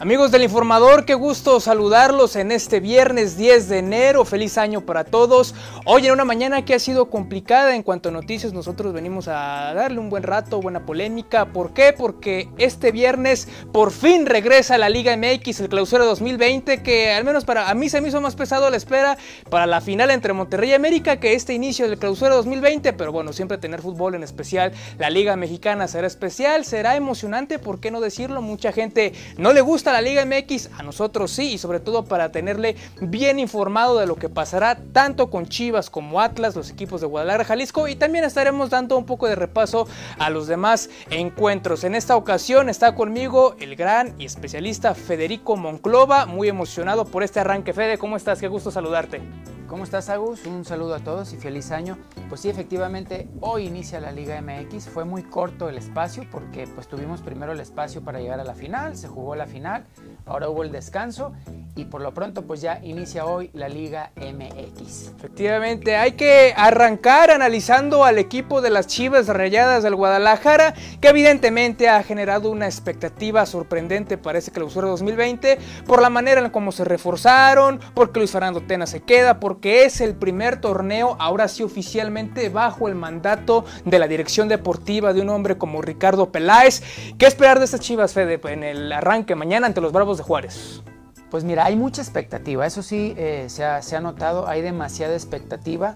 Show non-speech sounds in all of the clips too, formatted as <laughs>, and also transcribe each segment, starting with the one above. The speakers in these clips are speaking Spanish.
Amigos del informador, qué gusto saludarlos en este viernes 10 de enero. Feliz año para todos. Hoy en una mañana que ha sido complicada en cuanto a noticias, nosotros venimos a darle un buen rato, buena polémica. ¿Por qué? Porque este viernes por fin regresa la Liga MX, el clausura 2020, que al menos para a mí se me hizo más pesado la espera para la final entre Monterrey y América que este inicio del clausura 2020. Pero bueno, siempre tener fútbol en especial, la Liga Mexicana será especial, será emocionante, ¿por qué no decirlo? Mucha gente no le gusta la Liga MX, a nosotros sí, y sobre todo para tenerle bien informado de lo que pasará tanto con Chivas como Atlas, los equipos de Guadalajara, Jalisco, y también estaremos dando un poco de repaso a los demás encuentros. En esta ocasión está conmigo el gran y especialista Federico Monclova, muy emocionado por este arranque. Fede, ¿cómo estás? Qué gusto saludarte. ¿Cómo estás, Agus? Un saludo a todos y feliz año. Pues sí, efectivamente, hoy inicia la Liga MX. Fue muy corto el espacio porque pues tuvimos primero el espacio para llegar a la final, se jugó la final, that ahora hubo el descanso y por lo pronto pues ya inicia hoy la Liga MX. Efectivamente, hay que arrancar analizando al equipo de las Chivas Rayadas del Guadalajara, que evidentemente ha generado una expectativa sorprendente para ese clausura 2020 por la manera en cómo se reforzaron, porque Luis Fernando Tena se queda, por que es el primer torneo, ahora sí oficialmente, bajo el mandato de la dirección deportiva de un hombre como Ricardo Peláez. ¿Qué esperar de estas chivas, Fede, en el arranque mañana ante los Bravos de Juárez? Pues mira, hay mucha expectativa, eso sí eh, se, ha, se ha notado, hay demasiada expectativa.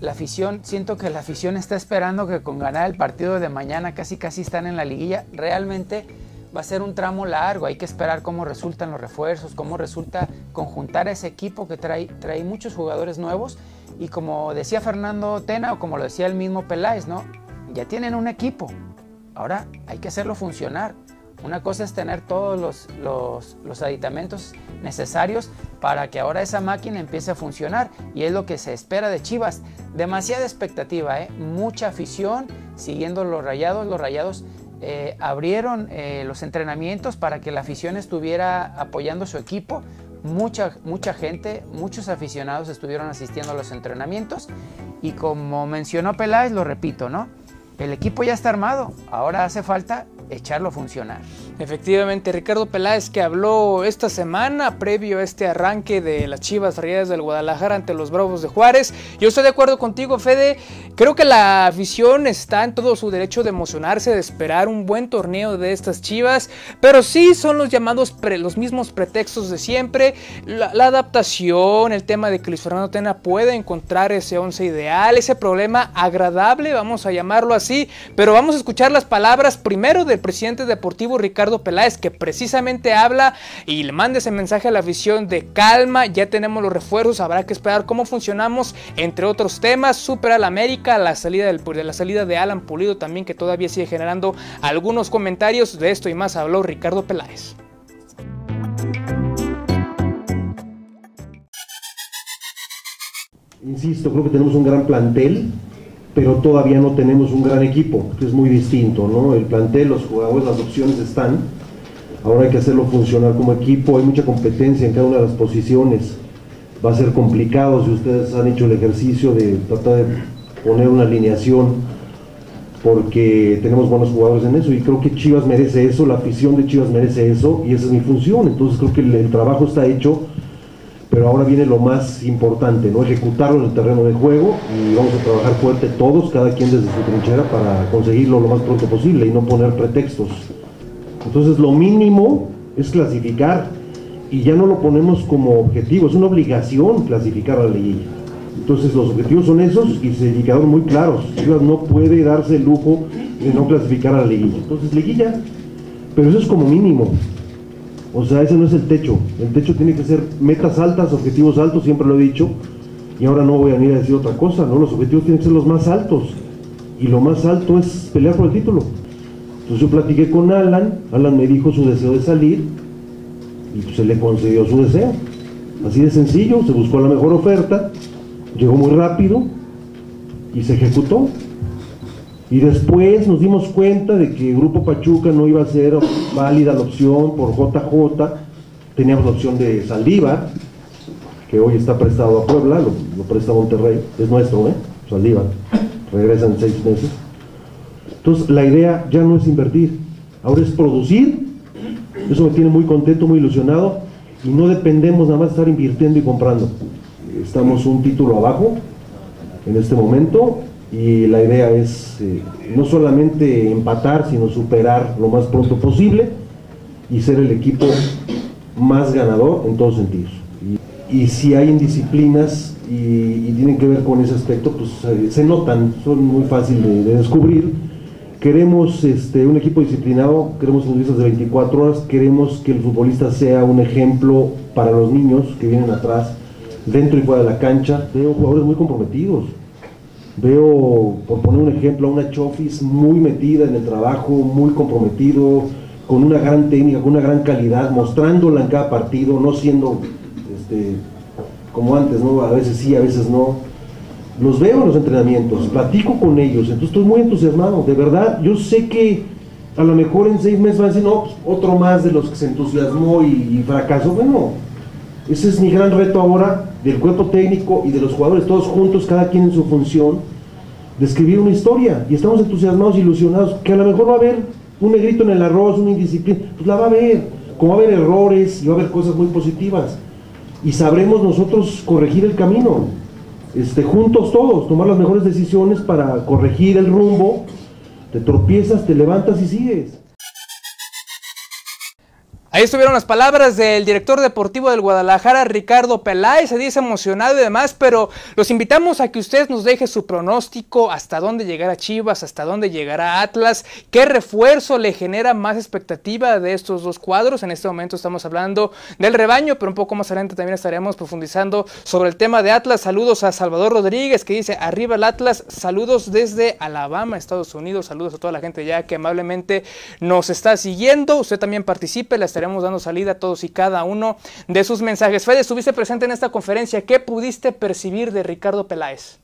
La afición, siento que la afición está esperando que con ganar el partido de mañana casi casi están en la liguilla. Realmente va a ser un tramo largo, hay que esperar cómo resultan los refuerzos, cómo resulta conjuntar ese equipo que trae, trae muchos jugadores nuevos y como decía Fernando Tena o como lo decía el mismo Peláez, ¿no? Ya tienen un equipo, ahora hay que hacerlo funcionar. Una cosa es tener todos los, los, aditamentos necesarios para que ahora esa máquina empiece a funcionar y es lo que se espera de Chivas. Demasiada expectativa, ¿eh? mucha afición siguiendo los rayados. Los rayados eh, abrieron eh, los entrenamientos para que la afición estuviera apoyando su equipo. Mucha, mucha gente, muchos aficionados estuvieron asistiendo a los entrenamientos y como mencionó Peláez, lo repito, ¿no? El equipo ya está armado, ahora hace falta echarlo a funcionar. Efectivamente, Ricardo Peláez que habló esta semana previo a este arranque de las Chivas Rayadas del Guadalajara ante los Bravos de Juárez. Yo estoy de acuerdo contigo, Fede. Creo que la afición está en todo su derecho de emocionarse, de esperar un buen torneo de estas Chivas, pero sí son los llamados los mismos pretextos de siempre. La, adaptación, el tema de que Luis Fernando Tena puede encontrar ese once ideal, ese problema agradable, vamos a llamarlo así, pero vamos a escuchar las palabras primero presidente deportivo Ricardo Peláez, que precisamente habla y le manda ese mensaje a la afición de calma, ya tenemos los refuerzos, habrá que esperar cómo funcionamos, entre otros temas, supera la América, la salida del, de la salida de Alan Pulido también, que todavía sigue generando algunos comentarios de esto y más habló Ricardo Peláez. Insisto, creo que tenemos un gran plantel, pero todavía no tenemos un gran equipo, que es muy distinto, ¿no? El plantel, los jugadores, las opciones están, ahora hay que hacerlo funcionar como equipo, hay mucha competencia en cada una de las posiciones, va a ser complicado si ustedes han hecho el ejercicio de tratar de poner una alineación, porque tenemos buenos jugadores en eso, y creo que Chivas merece eso, la afición de Chivas merece eso, y esa es mi función, entonces creo que el, el trabajo está hecho, pero ahora viene lo más importante, ¿no? ejecutarlo en el terreno de juego y vamos a trabajar fuerte todos, cada quien desde su trinchera para conseguirlo lo más pronto posible y no poner pretextos. Entonces lo mínimo es clasificar y ya no lo ponemos como objetivo, es una obligación clasificar a la liguilla. Entonces los objetivos son esos y se quedaron muy claros. Chivas no puede darse el lujo de no clasificar a la liguilla. Entonces liguilla, pero eso es como mínimo. O sea, ese no es el techo. El techo tiene que ser metas altas, objetivos altos, siempre lo he dicho. Y ahora no voy a venir a decir otra cosa, ¿no? Los objetivos tienen que ser los más altos. Y lo más alto es pelear por el título. Entonces yo platiqué con Alan, Alan me dijo su deseo de salir y pues se le concedió su deseo. Así de sencillo, se buscó la mejor oferta, llegó muy rápido y se ejecutó. Y después nos dimos cuenta de que Grupo Pachuca no iba a ser válida la opción por JJ. Teníamos la opción de Saldívar, que hoy está prestado a Puebla, lo, lo presta Monterrey, es nuestro, ¿eh? Saldívar. Regresa en seis meses. Entonces la idea ya no es invertir, ahora es producir Eso me tiene muy contento, muy ilusionado y no dependemos nada más de estar invirtiendo y comprando. Estamos un título abajo en este momento y la idea es eh, no solamente empatar, sino superar lo más pronto posible y ser el equipo más ganador en todos sentidos. Y, si hay indisciplinas y, tienen que ver con ese aspecto, pues se notan, son muy fáciles de, descubrir. Queremos este, un equipo disciplinado, queremos futbolistas de 24 horas, queremos que el futbolista sea un ejemplo para los niños que vienen atrás, dentro y fuera de la cancha. Veo jugadores muy comprometidos. Veo, por poner un ejemplo, a una Chofis muy metida en el trabajo, muy comprometido, con una gran técnica, con una gran calidad, mostrándola en cada partido, no siendo este, como antes, ¿no? A veces sí, a veces no. Los veo en los entrenamientos, platico con ellos, entonces estoy muy entusiasmado, de verdad, yo sé que a lo mejor en seis meses van a decir, no, pues, otro más de los que se entusiasmó y, y fracasó, bueno, ese es mi gran reto ahora del cuerpo técnico y de los jugadores, todos juntos, cada quien en su función, de escribir una historia, y estamos entusiasmados, ilusionados, que a lo mejor va a haber un negrito en el arroz, una indisciplina, pues la va a haber, como va a haber errores y va a haber cosas muy positivas. Y sabremos nosotros corregir el camino, este, juntos todos, tomar las mejores decisiones para corregir el rumbo, te tropiezas, te levantas y sigues. Ahí estuvieron las palabras del director deportivo del Guadalajara, Ricardo Peláez, se dice emocionado y demás, pero los invitamos a que usted nos deje su pronóstico, hasta dónde llegará Chivas, hasta dónde llegará Atlas, qué refuerzo le genera más expectativa de estos dos cuadros. En este momento estamos hablando del rebaño, pero un poco más adelante también estaremos profundizando sobre el tema de Atlas. Saludos a Salvador Rodríguez que dice, arriba el Atlas, saludos desde Alabama, Estados Unidos, saludos a toda la gente ya que amablemente nos está siguiendo. Usted también participe, la estaremos dando salida a todos y cada uno de sus mensajes. Fede, estuviste presente en esta conferencia. ¿Qué pudiste percibir de Ricardo Peláez?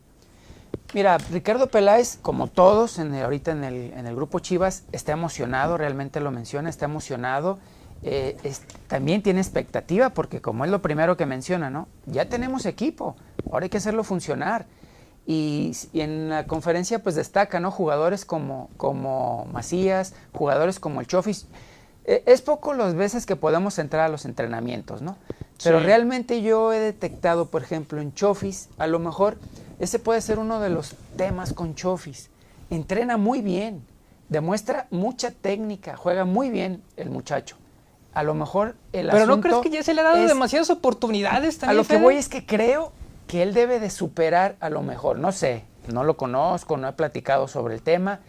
Mira, Ricardo Peláez, como todos en ahorita en el, en el, grupo Chivas, está emocionado, realmente lo menciona, está emocionado. Eh, también tiene expectativa, porque como es lo primero que menciona, ¿no? Ya tenemos equipo, ahora hay que hacerlo funcionar. Y, y, en la conferencia pues destaca, ¿no? Jugadores como, como Macías, jugadores como el Chofis. Eh, es poco las veces que podemos entrar a los entrenamientos, ¿no? Pero realmente yo he detectado, por ejemplo, en Chofis, a lo mejor ese puede ser uno de los temas con Chofis. Entrena muy bien, demuestra mucha técnica, juega muy bien el muchacho. A lo mejor el Pero no crees que ya se le ha dado demasiadas oportunidades también. A lo que voy es que creo que él debe de superar a lo mejor, no sé, no lo conozco, no he platicado sobre el tema,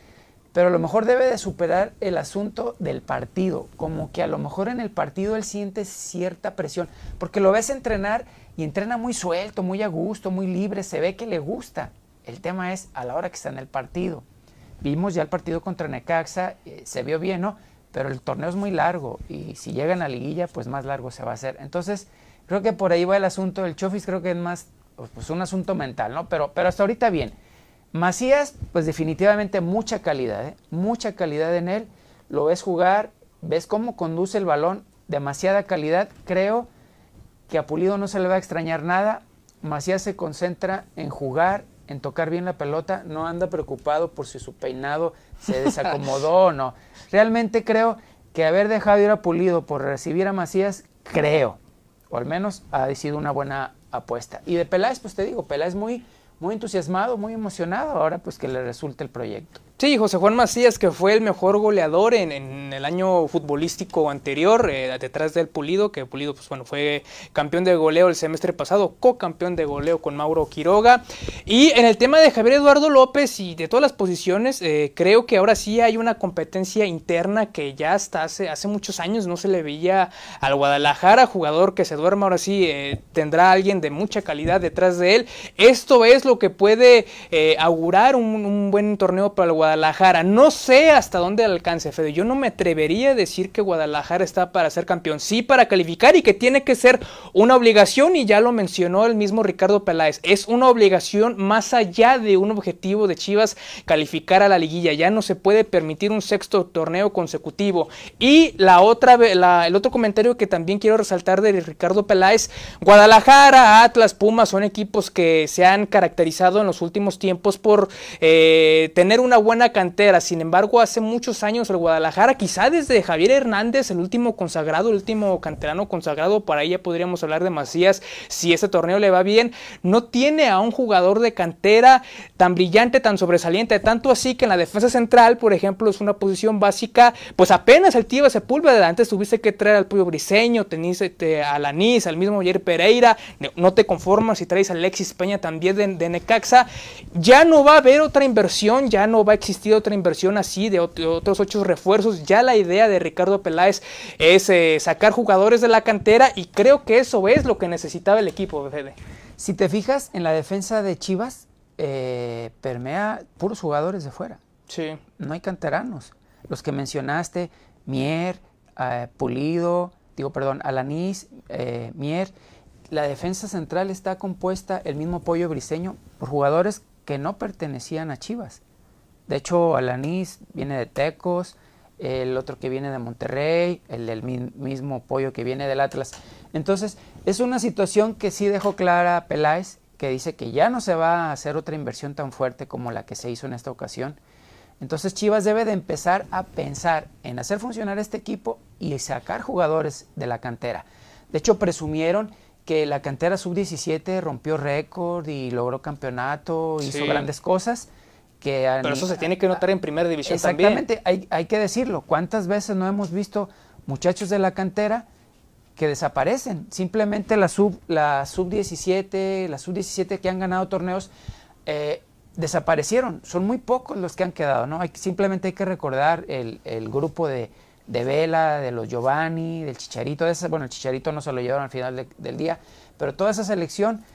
pero a lo mejor debe de superar el asunto del partido, como que a lo mejor en el partido él siente cierta presión, porque lo ves entrenar y entrena muy suelto, muy a gusto, muy libre, se ve que le gusta. El tema es a la hora que está en el partido. Vimos ya el partido contra Necaxa, eh, se vio bien, ¿no? Pero el torneo es muy largo y si llegan a liguilla, pues más largo se va a hacer. Entonces, creo que por ahí va el asunto del Chofis, creo que es más pues, un asunto mental, ¿no? Pero, pero hasta ahorita bien. Macías, pues definitivamente mucha calidad, ¿eh? mucha calidad en él. Lo ves jugar, ves cómo conduce el balón, demasiada calidad. Creo que a Pulido no se le va a extrañar nada. Macías se concentra en jugar, en tocar bien la pelota, no anda preocupado por si su peinado se <laughs> desacomodó o no. Realmente creo que haber dejado ir a Pulido por recibir a Macías, creo, o al menos ha sido una buena apuesta. Y de Peláez, pues te digo, Peláez muy muy entusiasmado, muy emocionado ahora pues que le resulte el proyecto. Sí, José Juan Macías, que fue el mejor goleador en, el año futbolístico anterior, eh, detrás del Pulido, que Pulido pues, bueno, fue campeón de goleo el semestre pasado, co-campeón de goleo con Mauro Quiroga. Y en el tema de Javier Eduardo López y de todas las posiciones, eh, creo que ahora sí hay una competencia interna que ya hasta hace, hace muchos años no se le veía al Guadalajara, jugador que se duerma, ahora sí eh, tendrá alguien de mucha calidad detrás de él. Esto es lo que puede augurar un, un buen torneo para el Guadalajara Guadalajara. No sé hasta dónde alcance, Fede. Yo no me atrevería a decir que Guadalajara está para ser campeón. Sí, para calificar y que tiene que ser una obligación, y ya lo mencionó el mismo Ricardo Peláez. Es una obligación más allá de un objetivo de Chivas calificar a la liguilla. Ya no se puede permitir un sexto torneo consecutivo. Y la otra, el otro comentario que también quiero resaltar de Ricardo Peláez: Guadalajara, Atlas, Pumas son equipos que se han caracterizado en los últimos tiempos por eh, tener una buena buena cantera. Sin embargo, hace muchos años el Guadalajara, quizá desde Javier Hernández, el último consagrado, el último canterano consagrado, para ella podríamos hablar de Macías, si ese torneo le va bien, no tiene a un jugador de cantera tan brillante, tan sobresaliente, tanto así que en la defensa central, por ejemplo, es una posición básica, pues apenas el tío Sepúlveda, antes tuviste que traer al Puyo Briseño, tenías este, a Lanís, al mismo Jair Pereira, no te conformas si traes a Alexis Peña también de, Necaxa, ya no va a haber otra inversión, ya no va a existir otra inversión así de otros ocho refuerzos, ya la idea de Ricardo Peláez es eh, sacar jugadores de la cantera y creo que eso es lo que necesitaba el equipo, Fede. Si te fijas en la defensa de Chivas, eh, permea puros jugadores de fuera. Sí. No hay canteranos. Los que mencionaste, Mier, eh, Pulido, digo, perdón, Alanís, eh, Mier. La defensa central está compuesta, el mismo Pollo Briseño, por jugadores que no pertenecían a Chivas. De hecho, Alanís viene de Tecos, el otro que viene de Monterrey, el del mismo Pollo que viene del Atlas. Entonces, es una situación que sí dejó clara Peláez, que dice que ya no se va a hacer otra inversión tan fuerte como la que se hizo en esta ocasión. Entonces Chivas debe de empezar a pensar en hacer funcionar este equipo y sacar jugadores de la cantera. De hecho, presumieron que la cantera sub-17 rompió récord y logró campeonato, hizo grandes cosas. Que Pero eso se tiene que notar en primera división exactamente, Hay, hay que decirlo. ¿Cuántas veces no hemos visto muchachos de la cantera que desaparecen? Simplemente la sub la sub-17, la sub-17 que han ganado torneos, eh, desaparecieron. Son muy pocos los que han quedado, ¿no? Hay, simplemente hay que recordar el, grupo de, Vela, de los Giovanni, del Chicharito. bueno, el Chicharito no se lo llevaron al final del día, pero toda esa selección,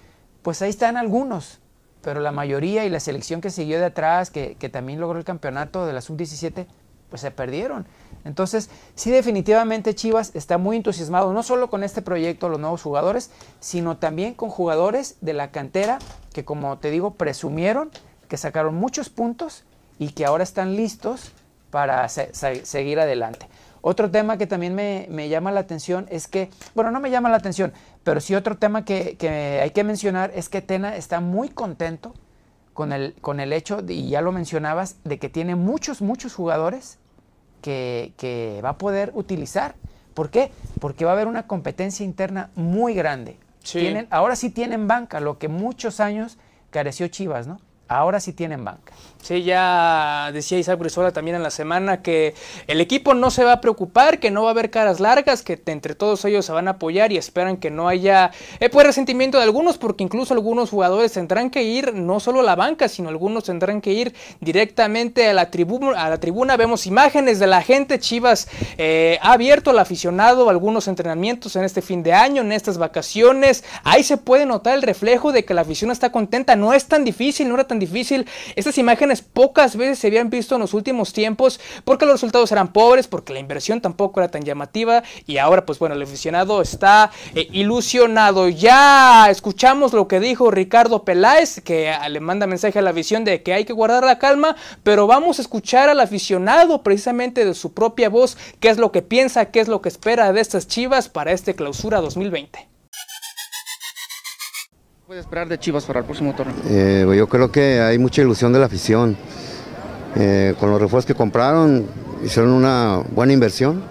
pues ahí están algunos. Pero la mayoría y la selección que siguió de atrás, que, que también logró el campeonato de la sub-17, pues se perdieron. Entonces, sí definitivamente Chivas está muy entusiasmado, no solo con este proyecto, los nuevos jugadores, sino también con jugadores de la cantera que, como te digo, presumieron que sacaron muchos puntos y que ahora están listos para seguir adelante. Otro tema que también me, llama la atención es que, bueno, no me llama la atención, pero sí otro tema que, hay que mencionar es que Tena está muy contento con el, con el hecho, y ya lo mencionabas, de que tiene muchos, muchos jugadores que, va a poder utilizar. ¿Por qué? Porque va a haber una competencia interna muy grande. Tienen, ahora sí tienen banca, lo que muchos años careció Chivas, ¿no? Ahora sí tienen banca. Sí, ya decía Isaac Brizola también en la semana que el equipo no se va a preocupar, que no va a haber caras largas, que entre todos ellos se van a apoyar y esperan que no haya eh, pues resentimiento de algunos, porque incluso algunos jugadores tendrán que ir no solo a la banca, sino algunos tendrán que ir directamente a la, tribuna. A la tribuna vemos imágenes de la gente. Chivas eh, ha abierto al aficionado algunos entrenamientos en este fin de año, en estas vacaciones. Ahí se puede notar el reflejo de que la afición está contenta. No es tan difícil, no era tan difícil. Estas imágenes pocas veces se habían visto en los últimos tiempos porque los resultados eran pobres, porque la inversión tampoco era tan llamativa y ahora pues bueno, el aficionado está eh, ilusionado. Ya escuchamos lo que dijo Ricardo Peláez, que ah, le manda mensaje a la visión de que hay que guardar la calma, pero vamos a escuchar al aficionado precisamente de su propia voz, qué es lo que piensa, qué es lo que espera de estas chivas para este clausura 2020 puede esperar de Chivas para el próximo torneo? Eh, yo creo que hay mucha ilusión de la afición. Eh, con los refuerzos que compraron, hicieron una buena inversión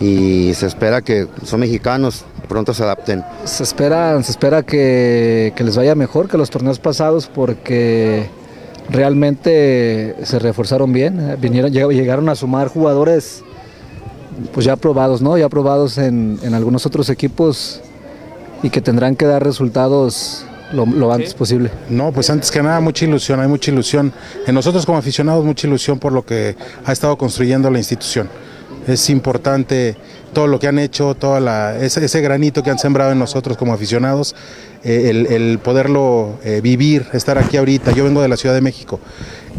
y se espera que son mexicanos, pronto se adapten. Se espera, se espera que, que les vaya mejor que los torneos pasados porque realmente se reforzaron bien, vinieron, llegaron a sumar jugadores pues ya probados, ¿no? Ya probados en, en algunos otros equipos y que tendrán que dar resultados lo, antes posible. No, pues antes que nada mucha ilusión, hay mucha ilusión. En nosotros como aficionados mucha ilusión por lo que ha estado construyendo la institución. Es importante todo lo que han hecho, todo ese, granito que han sembrado en nosotros como aficionados, eh, el, poderlo eh, vivir, estar aquí ahorita. Yo vengo de la Ciudad de México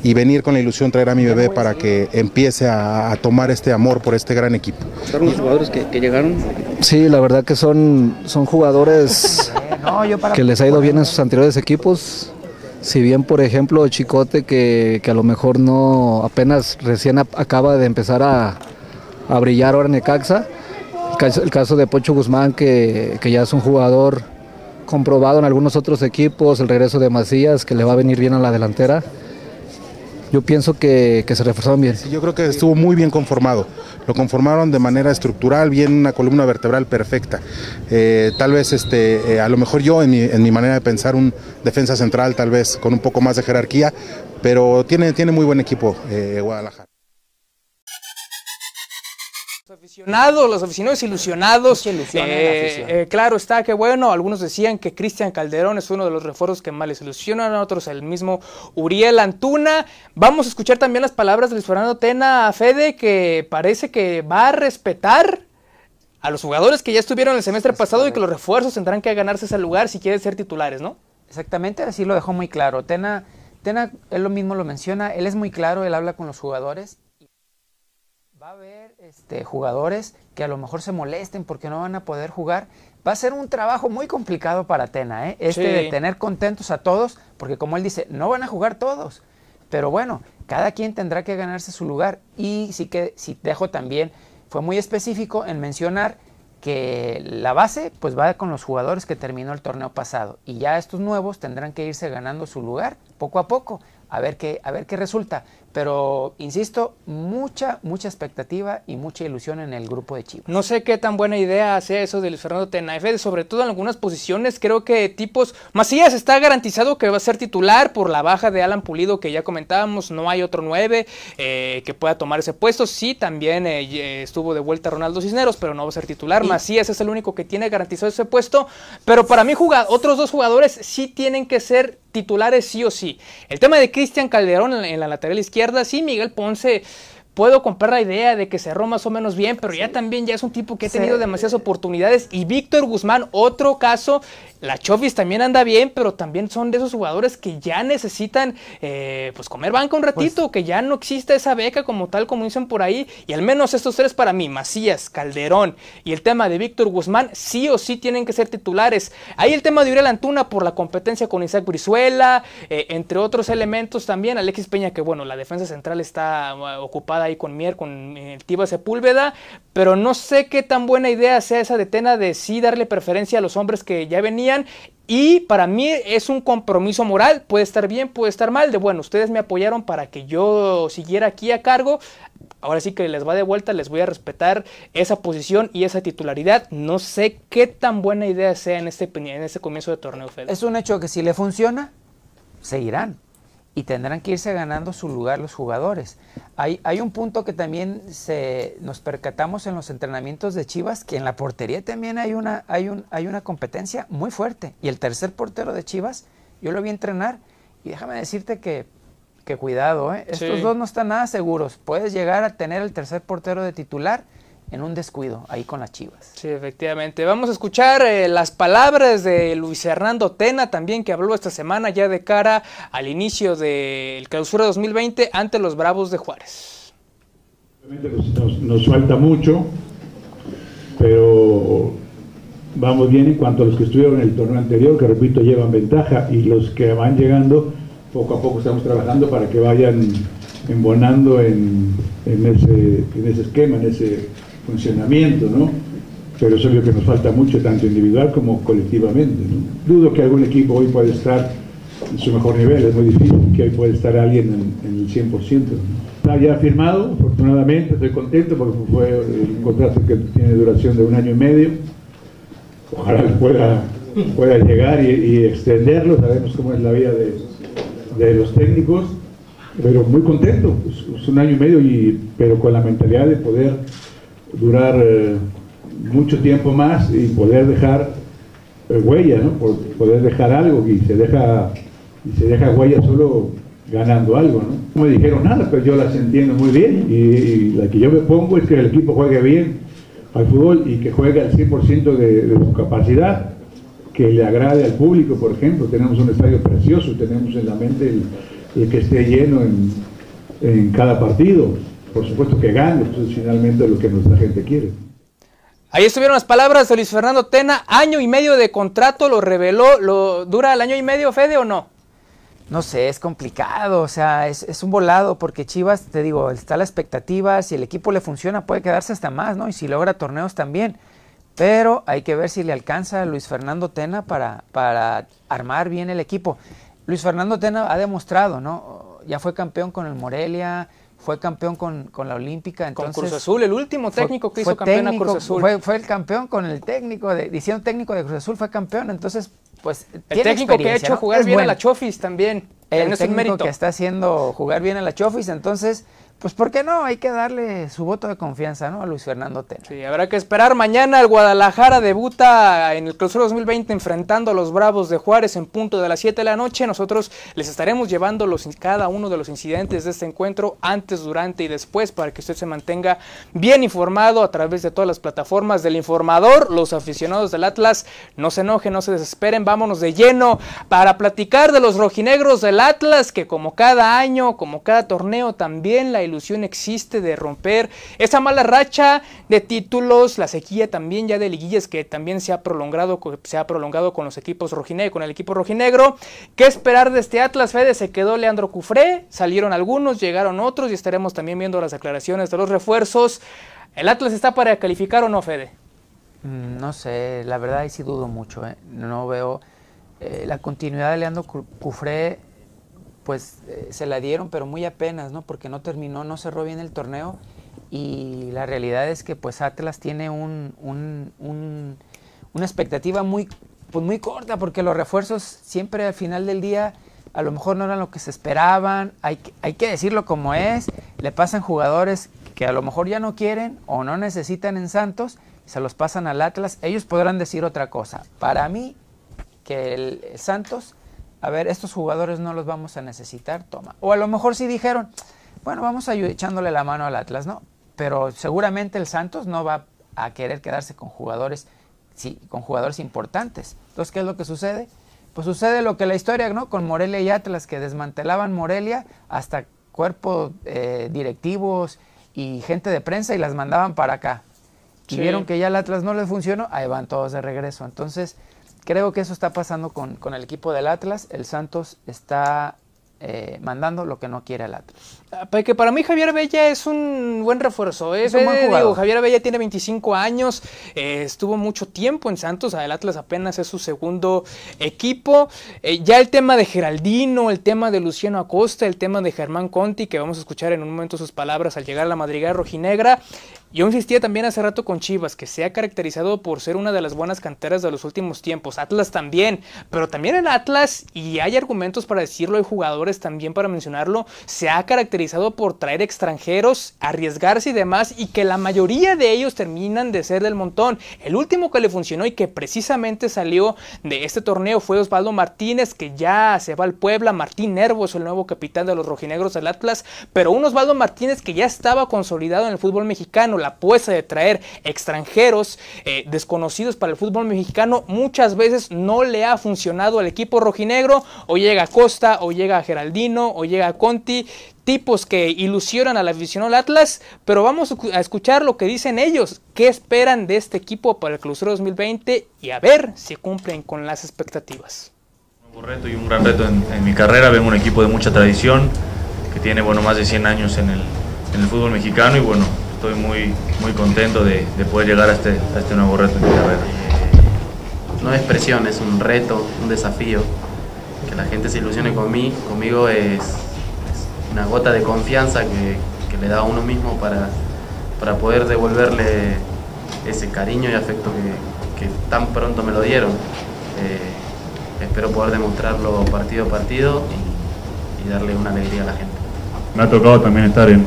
y venir con la ilusión traer a mi bebé para que empiece a, tomar este amor por este gran equipo. ¿Son los jugadores que, llegaron? Sí, la verdad que son, son jugadores <laughs> que les ha ido bien en sus anteriores equipos. Si bien, por ejemplo, Chicote, que, a lo mejor no apenas recién acaba de empezar a, brillar ahora en Necaxa, el caso, de Pocho Guzmán, que, que ya es un jugador comprobado en algunos otros equipos, el regreso de Macías, que le va a venir bien a la delantera yo pienso que, que se reforzaron bien. Yo creo que estuvo muy bien conformado. Lo conformaron de manera estructural, bien una columna vertebral perfecta. Eh, tal vez, este, eh, a lo mejor yo, en mi, en mi manera de pensar, un defensa central, tal vez con un poco más de jerarquía, pero tiene, tiene muy buen equipo eh, Guadalajara. Aficionados, los aficionados ilusionados. Ilusión Eh, eh, claro está que bueno, algunos decían que Cristian Calderón es uno de los refuerzos que más les ilusionan, otros el mismo Uriel Antuna. Vamos a escuchar también las palabras de Luis Fernando Tena a Fede, que parece que va a respetar a los jugadores que ya estuvieron el semestre pasado y que los refuerzos tendrán que ganarse ese lugar si quieren ser titulares, ¿no? Exactamente, así lo dejó muy claro. Tena, Tena, él lo mismo lo menciona, él es muy claro, él habla con los jugadores. Este, jugadores que a lo mejor se molesten porque no van a poder jugar. Va a ser un trabajo muy complicado para Tena, ¿eh? este Sí. de tener contentos a todos, porque como él dice, no van a jugar todos. Pero bueno, cada quien tendrá que ganarse su lugar. Y sí que, sí dejo también, fue muy específico en mencionar que la base pues va con los jugadores que terminó el torneo pasado y ya estos nuevos tendrán que irse ganando su lugar poco a poco a ver qué a ver qué resulta pero insisto mucha mucha expectativa y mucha ilusión en el grupo de Chivas No sé qué tan buena idea sea eso de Luis Fernando Tena. Fede, sobre todo en algunas posiciones, creo que tipos. Macías está garantizado que va a ser titular por la baja de Alan Pulido que ya comentábamos. No hay otro 9 eh, que pueda tomar ese puesto. Sí, también eh, eh, estuvo de vuelta Ronaldo Cisneros, pero no va a ser titular. Y- Macías es el único que tiene garantizado ese puesto. Pero para mí, otros dos jugadores sí tienen que ser titulares sí o sí. El tema de Cristian Calderón en la lateral izquierda, sí, Miguel Ponce. Puedo comprar la idea de que cerró más o menos bien, pero ya también ya es un tipo que ha Sí. tenido demasiadas oportunidades. Y Víctor Guzmán, otro caso, la Chovis también anda bien, pero también son de esos jugadores que ya necesitan eh, pues comer banca un ratito, que ya no exista esa beca como tal, como dicen por ahí. Y al menos estos tres para mí, Macías, Calderón y el tema de Víctor Guzmán, sí o sí tienen que ser titulares. Ahí el tema de Uriel Antuna por la competencia con Isaac Brizuela, eh, entre otros elementos también. Alexis Peña, que bueno, la defensa central está uh, ocupada ahí con Mier, con eh, Tiva Sepúlveda, pero no sé qué tan buena idea sea esa de Tena de sí darle preferencia a los hombres que ya venían. Y para mí es un compromiso moral, puede estar bien, puede estar mal, de bueno, ustedes me apoyaron para que yo siguiera aquí a cargo, ahora sí que les va de vuelta, les voy a respetar esa posición y esa titularidad. No sé qué tan buena idea sea en este, en este comienzo de torneo, Fede. es un hecho que si le funciona seguirán y tendrán que irse ganando su lugar los jugadores. Hay, hay un punto que también se, nos percatamos en los entrenamientos de Chivas, que en la portería también hay una, hay, un, hay una competencia muy fuerte. Y el tercer portero de Chivas, yo lo vi entrenar y déjame decirte que, que cuidado, ¿eh? estos Sí. dos no están nada seguros. Puedes llegar a tener el tercer portero de titular en un descuido ahí con las Chivas. Sí, efectivamente. Vamos a escuchar eh, las palabras de Luis Fernando Tena también que habló esta semana ya de cara al inicio del clausura 2020 ante los Bravos de Juárez. Obviamente, pues, nos, nos falta mucho, pero vamos bien en cuanto a los que estuvieron en el torneo anterior, que repito, llevan ventaja, y los que van llegando, poco a poco estamos trabajando para que vayan embonando en, en ese, en ese esquema, en ese funcionamiento, ¿no? Pero es obvio que nos falta mucho, tanto individual como colectivamente. Dudo que algún equipo hoy pueda estar en su mejor nivel, es muy difícil que hoy pueda estar alguien en, el 100%. ¿no? Está ya firmado, afortunadamente, estoy contento porque fue un contrato que tiene duración de un año y medio. Ojalá pueda, pueda llegar y, extenderlo, sabemos cómo es la vida de, de los técnicos, pero muy contento, es, es un año y medio, y, pero con la mentalidad de poder durar eh, mucho tiempo más y poder dejar eh, huella, ¿no? Por poder dejar algo y se deja y se deja huella solo ganando algo, ¿no? No me dijeron nada, pero yo las entiendo muy bien y, y la que yo me pongo es que el equipo juegue bien al fútbol y que juegue al 100% de, de su capacidad, que le agrade al público, por ejemplo. Tenemos un estadio precioso, tenemos en la mente el, que esté lleno en, en cada partido. Por supuesto que gane, pues es finalmente lo que nuestra gente quiere. Ahí estuvieron las palabras de Luis Fernando Tena, año y medio de contrato, lo reveló, lo dura el año y medio, Fede, o no? No sé, es complicado, o sea, es, es un volado porque Chivas, te digo, está la expectativa, si el equipo le funciona puede quedarse hasta más, ¿no? Y si logra torneos también. Pero hay que ver si le alcanza a Luis Fernando Tena para, para armar bien el equipo. Luis Fernando Tena ha demostrado, ¿no? ya fue campeón con el Morelia, fue campeón con, con la Olímpica. Con Entonces, Cruz Azul, el último técnico que hizo fue campeón a técnico, Cruz Azul. Fue, fue el campeón con el técnico, de, diciendo técnico de Cruz Azul, fue campeón. Entonces, pues. el tiene técnico que ha hecho ¿no? jugar Es bien a la Chofis también. El También es un técnico mérito. que está haciendo jugar bien a la Chofis. Entonces, pues, ¿por qué no? Hay que darle su voto de confianza, ¿no? A Luis Fernando Tena. Sí, habrá que esperar. Mañana el Guadalajara debuta en el Clausura 2020 enfrentando a los Bravos de Juárez en punto de las 7 de la noche. Nosotros les estaremos llevando los, cada uno de los incidentes de este encuentro antes, durante y después para que usted se mantenga bien informado a través de todas las plataformas del informador. Los aficionados del Atlas no se enojen, no se desesperen. Vámonos de lleno para platicar de los rojinegros del Atlas que como cada año, como cada torneo también la ilusión existe de romper esa mala racha de títulos, la sequía también ya de liguillas que también se ha prolongado, se ha prolongado con los equipos rojinegro, con el equipo rojinegro. ¿Qué esperar de este Atlas, Fede? Se quedó Leandro Cufré, salieron algunos, llegaron otros y estaremos también viendo las declaraciones de los refuerzos. ¿El Atlas está para calificar o no, Fede? Mm, No sé, la verdad ahí sí dudo mucho. ¿eh? No veo eh, la continuidad de Leandro Cu- Cufré, pues eh, se la dieron, pero muy apenas, ¿no? Porque no terminó, no cerró bien el torneo. Y la realidad es que pues Atlas tiene un, un- un- una expectativa muy, pues, muy corta, porque los refuerzos siempre al final del día a lo mejor no eran lo que se esperaban. Hay, hay que decirlo como es. Le pasan jugadores que a lo mejor ya no quieren o no necesitan en Santos, se los pasan al Atlas. Ellos podrán decir otra cosa. Para mí, que el Santos, a ver, estos jugadores no los vamos a necesitar, toma. O a lo mejor sí dijeron, bueno, vamos a echándole la mano al Atlas, ¿no? Pero seguramente el Santos no va a querer quedarse con jugadores, sí, con jugadores importantes. Entonces, ¿qué es lo que sucede? Pues sucede lo que la historia, ¿no? Con Morelia y Atlas, que desmantelaban Morelia hasta cuerpos eh, directivos y gente de prensa y las mandaban para acá. Y vieron que ya el Atlas no les funcionó, ahí van todos de regreso. Entonces, creo que eso está pasando con, con el equipo del Atlas. El Santos está eh, mandando lo que no quiere el Atlas. Porque para mí Javier Bella es un buen refuerzo. ¿eh? Es un buen jugador. digo, Javier Bella tiene 25 años, eh, estuvo mucho tiempo en Santos, el Atlas apenas es su segundo equipo. Eh, ya el tema de Geraldino, el tema de Luciano Acosta, el tema de Germán Conti, que vamos a escuchar en un momento sus palabras al llegar a la madriguera rojinegra. Yo insistía también hace rato con Chivas, que se ha caracterizado por ser una de las buenas canteras de los últimos tiempos. Atlas también, pero también el Atlas, y hay argumentos para decirlo, hay jugadores también para mencionarlo, se ha caracterizado por traer extranjeros, arriesgarse y demás, y que la mayoría de ellos terminan de ser del montón. El último que le funcionó y que precisamente salió de este torneo fue Osvaldo Martínez, que ya se va al Puebla. Martín Nervos, el nuevo capitán de los rojinegros del Atlas, pero un Osvaldo Martínez que ya estaba consolidado en el fútbol mexicano. La apuesta de traer extranjeros eh, desconocidos para el fútbol mexicano muchas veces no le ha funcionado al equipo rojinegro. O llega Costa, o llega Geraldino, o llega Conti tipos que ilusionan a la afición al Atlas, pero vamos a escuchar lo que dicen ellos, qué esperan de este equipo para el Clausura 2020 y a ver si cumplen con las expectativas. Un reto y un gran reto en, en mi carrera, vengo un equipo de mucha tradición, que tiene bueno, más de 100 años en el, en el fútbol mexicano y bueno, estoy muy, muy contento de, de poder llegar a este, a este nuevo reto en mi carrera. no es presión, es un reto, un desafío. Que la gente se ilusione con mí, conmigo es, es una gota de confianza que, le da a uno mismo para, para poder devolverle ese cariño y afecto que, tan pronto me lo dieron. Eh, espero poder demostrarlo partido a partido y, y darle una alegría a la gente. Me ha tocado también estar en,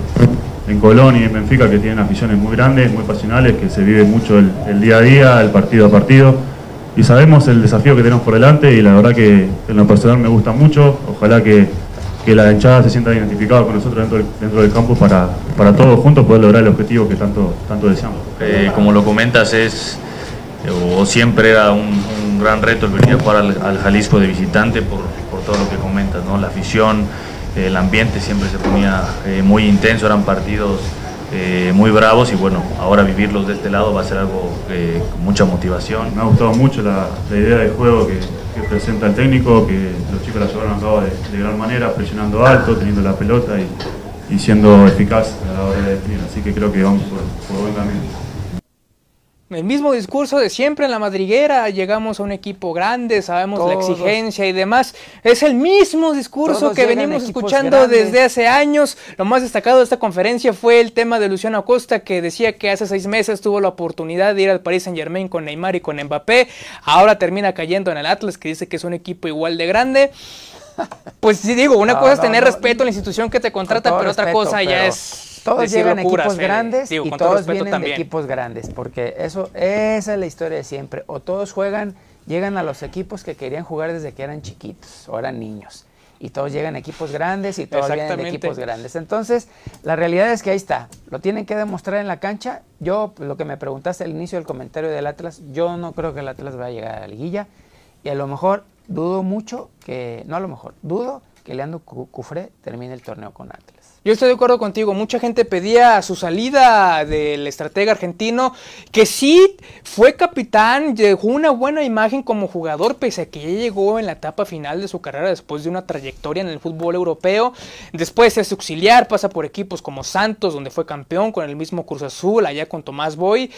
en Colón y en Benfica, que tienen aficiones muy grandes, muy pasionales, que se vive mucho el, el día a día, el partido a partido. Y sabemos el desafío que tenemos por delante y la verdad que en lo personal me gusta mucho. Ojalá que, que la hinchada se sienta identificada con nosotros dentro del, dentro del campo para, para todos juntos poder lograr el objetivo que tanto, tanto deseamos. Eh, como lo comentas, es o siempre era un, un gran reto el venir a jugar al, al Jalisco de visitante por, por todo lo que comentas, ¿no? la afición, el ambiente siempre se ponía eh, muy intenso, eran partidos eh, muy bravos y bueno, ahora vivirlos de este lado va a ser algo eh, con mucha motivación. Me ha gustado mucho la, la idea de juego que, que, presenta el técnico, que los chicos la llevaron a cabo de, gran manera, presionando alto, teniendo la pelota y, y, siendo eficaz a la hora de definir, así que creo que vamos por, por buen camino. El mismo discurso de siempre en la madriguera, llegamos a un equipo grande, sabemos la exigencia y demás. Es el mismo discurso Todos que venimos escuchando grandes. desde hace años. Lo más destacado de esta conferencia fue el tema de Luciano Acosta, que decía que hace seis meses tuvo la oportunidad de ir al Paris Saint Germain con Neymar y con Mbappé. Ahora termina cayendo en el Atlas, que dice que es un equipo igual de grande. Pues sí, digo, una No, cosa es tener no. respeto a la institución que te contrata, pero otra cosa ya es. Todos llegan a locuras, equipos Fede. grandes Digo, y todo todos vienen también. de equipos grandes, porque eso, esa es la historia de siempre. O todos juegan, llegan a los equipos que querían jugar desde que eran chiquitos o eran niños. Y todos llegan a equipos grandes y todos vienen de equipos grandes. Entonces, la realidad es que ahí está. Lo tienen que demostrar en la cancha. Yo, lo que me preguntaste al inicio del comentario del Atlas, yo no creo que el Atlas vaya a llegar a la liguilla. Y a lo mejor dudo mucho que, no a lo mejor, dudo que Leandro Cu- Cufré termine el torneo con Atlas. Yo estoy de acuerdo contigo. Mucha gente pedía su salida del estratega argentino, que sí fue capitán, dejó una buena imagen como jugador, pese a que ya llegó en la etapa final de su carrera después de una trayectoria en el fútbol europeo. Después es auxiliar, pasa por equipos como Santos, donde fue campeón con el mismo Cruz Azul, allá con Tomás Boy.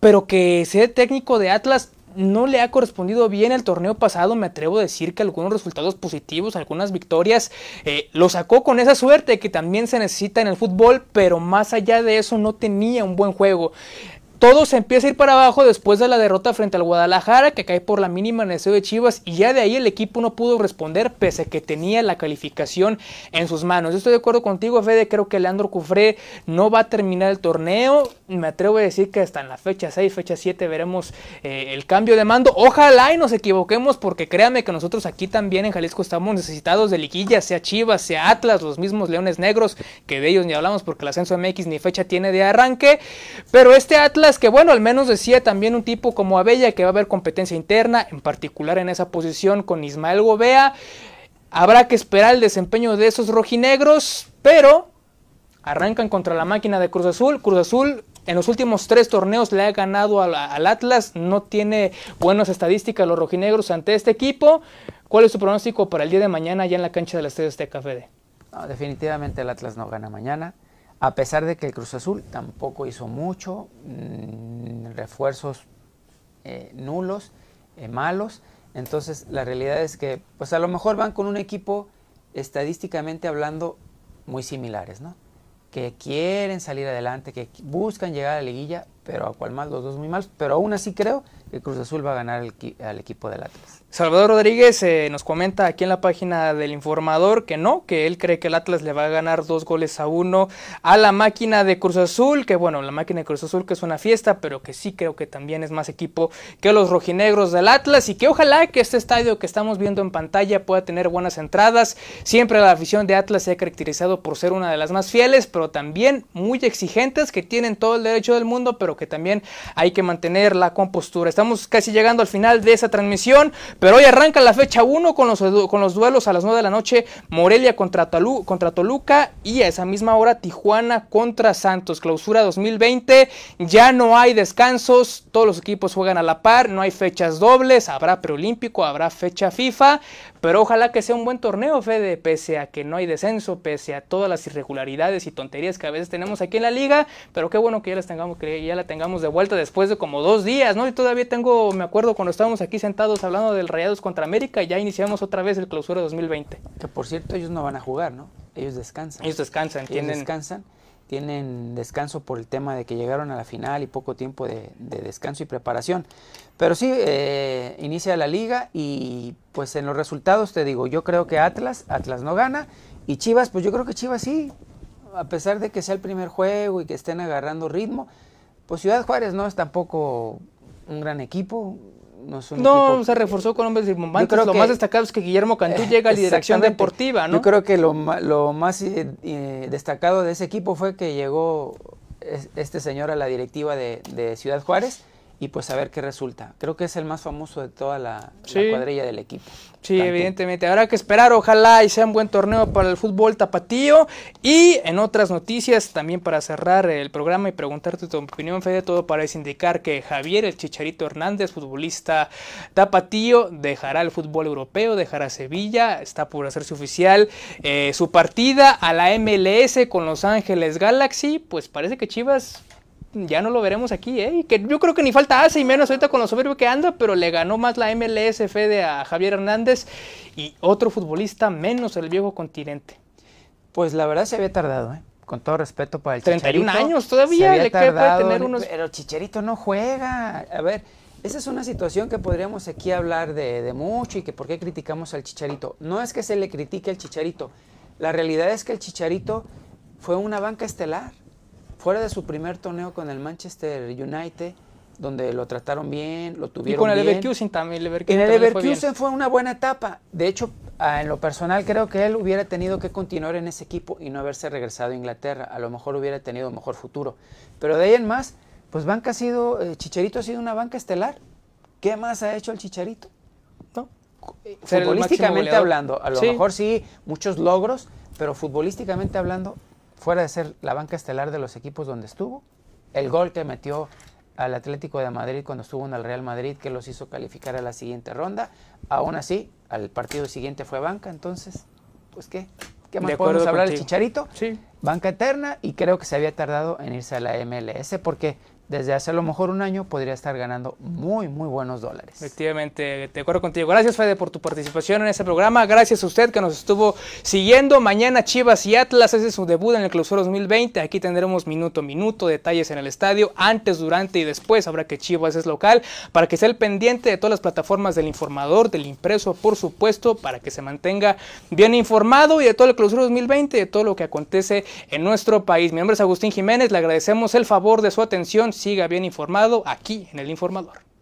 Pero que sea técnico de Atlas no le ha correspondido bien el torneo pasado. Me atrevo a decir que algunos resultados positivos, algunas victorias, eh, lo sacó con esa suerte que también se necesita en el fútbol, pero más allá de eso no tenía un buen juego. Todo se empieza a ir para abajo después de la derrota frente al Guadalajara, que cae por la mínima en el de Chivas, y ya de ahí el equipo no pudo responder, pese a que tenía la calificación en sus manos. Yo estoy de acuerdo contigo, Fede, creo que Leandro Cufré no va a terminar el torneo. Me atrevo a decir que hasta en la fecha 6, fecha 7 veremos eh, el cambio de mando. Ojalá y nos equivoquemos, porque créanme que nosotros aquí también en Jalisco estamos necesitados de liguilla, sea Chivas, sea Atlas, los mismos Leones Negros, que de ellos ni hablamos porque el ascenso MX ni fecha tiene de arranque. Pero este Atlas, que bueno, al menos decía también un tipo como Abella, que va a haber competencia interna, en particular en esa posición con Ismael Gobea. Habrá que esperar el desempeño de esos rojinegros, pero arrancan contra la máquina de Cruz Azul. Cruz Azul en los últimos tres torneos le ha ganado al, al Atlas, no tiene buenas estadísticas los rojinegros ante este equipo. ¿Cuál es su pronóstico para el día de mañana ya en la cancha del Estadio Azteca, Fede? No, definitivamente el Atlas no gana mañana, a pesar de que el Cruz Azul tampoco hizo mucho, mm, refuerzos eh, nulos, eh, malos. Entonces la realidad es que, pues a lo mejor van con un equipo estadísticamente hablando muy similares, ¿no? Que quieren salir adelante, que buscan llegar a la liguilla, pero a cual más los dos muy malos. Pero aún así creo que Cruz Azul va a ganar al equipo del Atlas. Salvador Rodríguez eh, nos comenta aquí en la página del informador que no, que él cree que el Atlas le va a ganar dos goles a uno a la máquina de Cruz Azul, que bueno, la máquina de Cruz Azul que es una fiesta, pero que sí creo que también es más equipo que los rojinegros del Atlas y que ojalá que este estadio que estamos viendo en pantalla pueda tener buenas entradas. Siempre la afición de Atlas se ha caracterizado por ser una de las más fieles, pero también muy exigentes, que tienen todo el derecho del mundo, pero que también hay que mantener la compostura. Estamos casi llegando al final de esa transmisión, pero hoy arranca la fecha 1 con los, con los duelos a las 9 de la noche, Morelia contra, Tolu- contra Toluca y a esa misma hora Tijuana contra Santos. Clausura 2020, ya no hay descansos, todos los equipos juegan a la par, no hay fechas dobles, habrá preolímpico, habrá fecha FIFA, pero ojalá que sea un buen torneo, Fede, pese a que no hay descenso, pese a todas las irregularidades y tonterías que a veces tenemos aquí en la liga, pero qué bueno que ya las tengamos, que ya la tengamos de vuelta después de como dos días, ¿no? Y todavía tengo, me acuerdo cuando estábamos aquí sentados hablando del Rayados contra América, ya iniciamos otra vez el clausura 2020. Que por cierto ellos no van a jugar, ¿no? Ellos descansan. Ellos descansan, Ellos tienen... descansan, tienen descanso por el tema de que llegaron a la final y poco tiempo de, de descanso y preparación. Pero sí, eh, inicia la liga y pues en los resultados te digo, yo creo que Atlas, Atlas no gana y Chivas, pues yo creo que Chivas sí, a pesar de que sea el primer juego y que estén agarrando ritmo, pues Ciudad Juárez no es tampoco un gran equipo. No, es un No, equipo- se reforzó con hombres rimbombantes. creo Lo que- más destacado es que Guillermo Cantú llega a la dirección deportiva, ¿no? Yo creo que lo, lo más eh, eh, destacado de ese equipo fue que llegó es- este señor a la directiva de, de Ciudad Juárez y pues a ver qué resulta. Creo que es el más famoso de toda la, cuadrilla del equipo. Sí, evidentemente. Habrá que esperar, ojalá y sea un buen torneo para el fútbol tapatío. Y en otras noticias, también para cerrar el programa y preguntarte tu opinión, Fede, todo parece indicar que Javier, el Chicharito Hernández, futbolista tapatío, dejará el fútbol europeo, dejará Sevilla, está por hacerse oficial eh, su partida a la MLS con Los Ángeles Galaxy. Pues parece que Chivas ya no lo veremos aquí, ¿eh? Y que yo creo que ni falta hace y menos ahorita con lo soberbio que anda, pero le ganó más la MLS Fede a Javier Hernández y otro futbolista menos el viejo continente. Pues la verdad se había tardado, ¿eh? Con todo respeto para el 31 Chicharito. años todavía, se había le queda- puede tardado, tener unos- Pero Chicharito no juega. A ver, esa es una situación que podríamos aquí hablar de, de mucho y que por qué criticamos al Chicharito. No es que se le critique al Chicharito. La realidad es que el Chicharito fue una banca estelar. Fuera de su primer torneo con el Manchester United, donde lo trataron bien, lo Y tuvieron con el bien. Leverkusen también. Leverkusen En el fue. Leverkusen fue una buena etapa. De hecho, en lo personal creo que él hubiera tenido que continuar en ese equipo y no haberse regresado a Inglaterra. A lo mejor hubiera tenido un mejor futuro. Pero de ahí en más, pues banca ha sido, eh, Chicharito ha sido una banca estelar. ¿Qué más ha hecho el Chicharito? No. Futbolísticamente hablando, a lo Sí. mejor sí, muchos logros, pero futbolísticamente hablando, fuera de ser la banca estelar de los equipos donde estuvo, el gol que metió al Atlético de Madrid cuando estuvo en el Real Madrid, que los hizo calificar a la siguiente ronda, aún así, al partido siguiente fue banca, entonces, pues qué, ¿qué más De podemos hablar del. Chicharito? Sí. Banca eterna y creo que se había tardado en irse a la MLS porque desde hace a lo mejor un año podría estar ganando muy, muy buenos dólares. Efectivamente, de acuerdo contigo. Gracias, Fede, por tu participación en este programa. Gracias a usted que nos estuvo siguiendo. Mañana Chivas y Atlas hace su debut en el Clausura 2020. Aquí tendremos minuto a minuto, detalles en el estadio, antes, durante y después. Habrá que Chivas es local, para que esté el pendiente de todas las plataformas del informador, del impreso, por supuesto, para que se mantenga bien informado y de todo el Clausura 2020 y de todo lo que acontece en nuestro país. Mi nombre es Agustín Jiménez, le agradecemos el favor de su atención. Siga bien informado aquí en el Informador.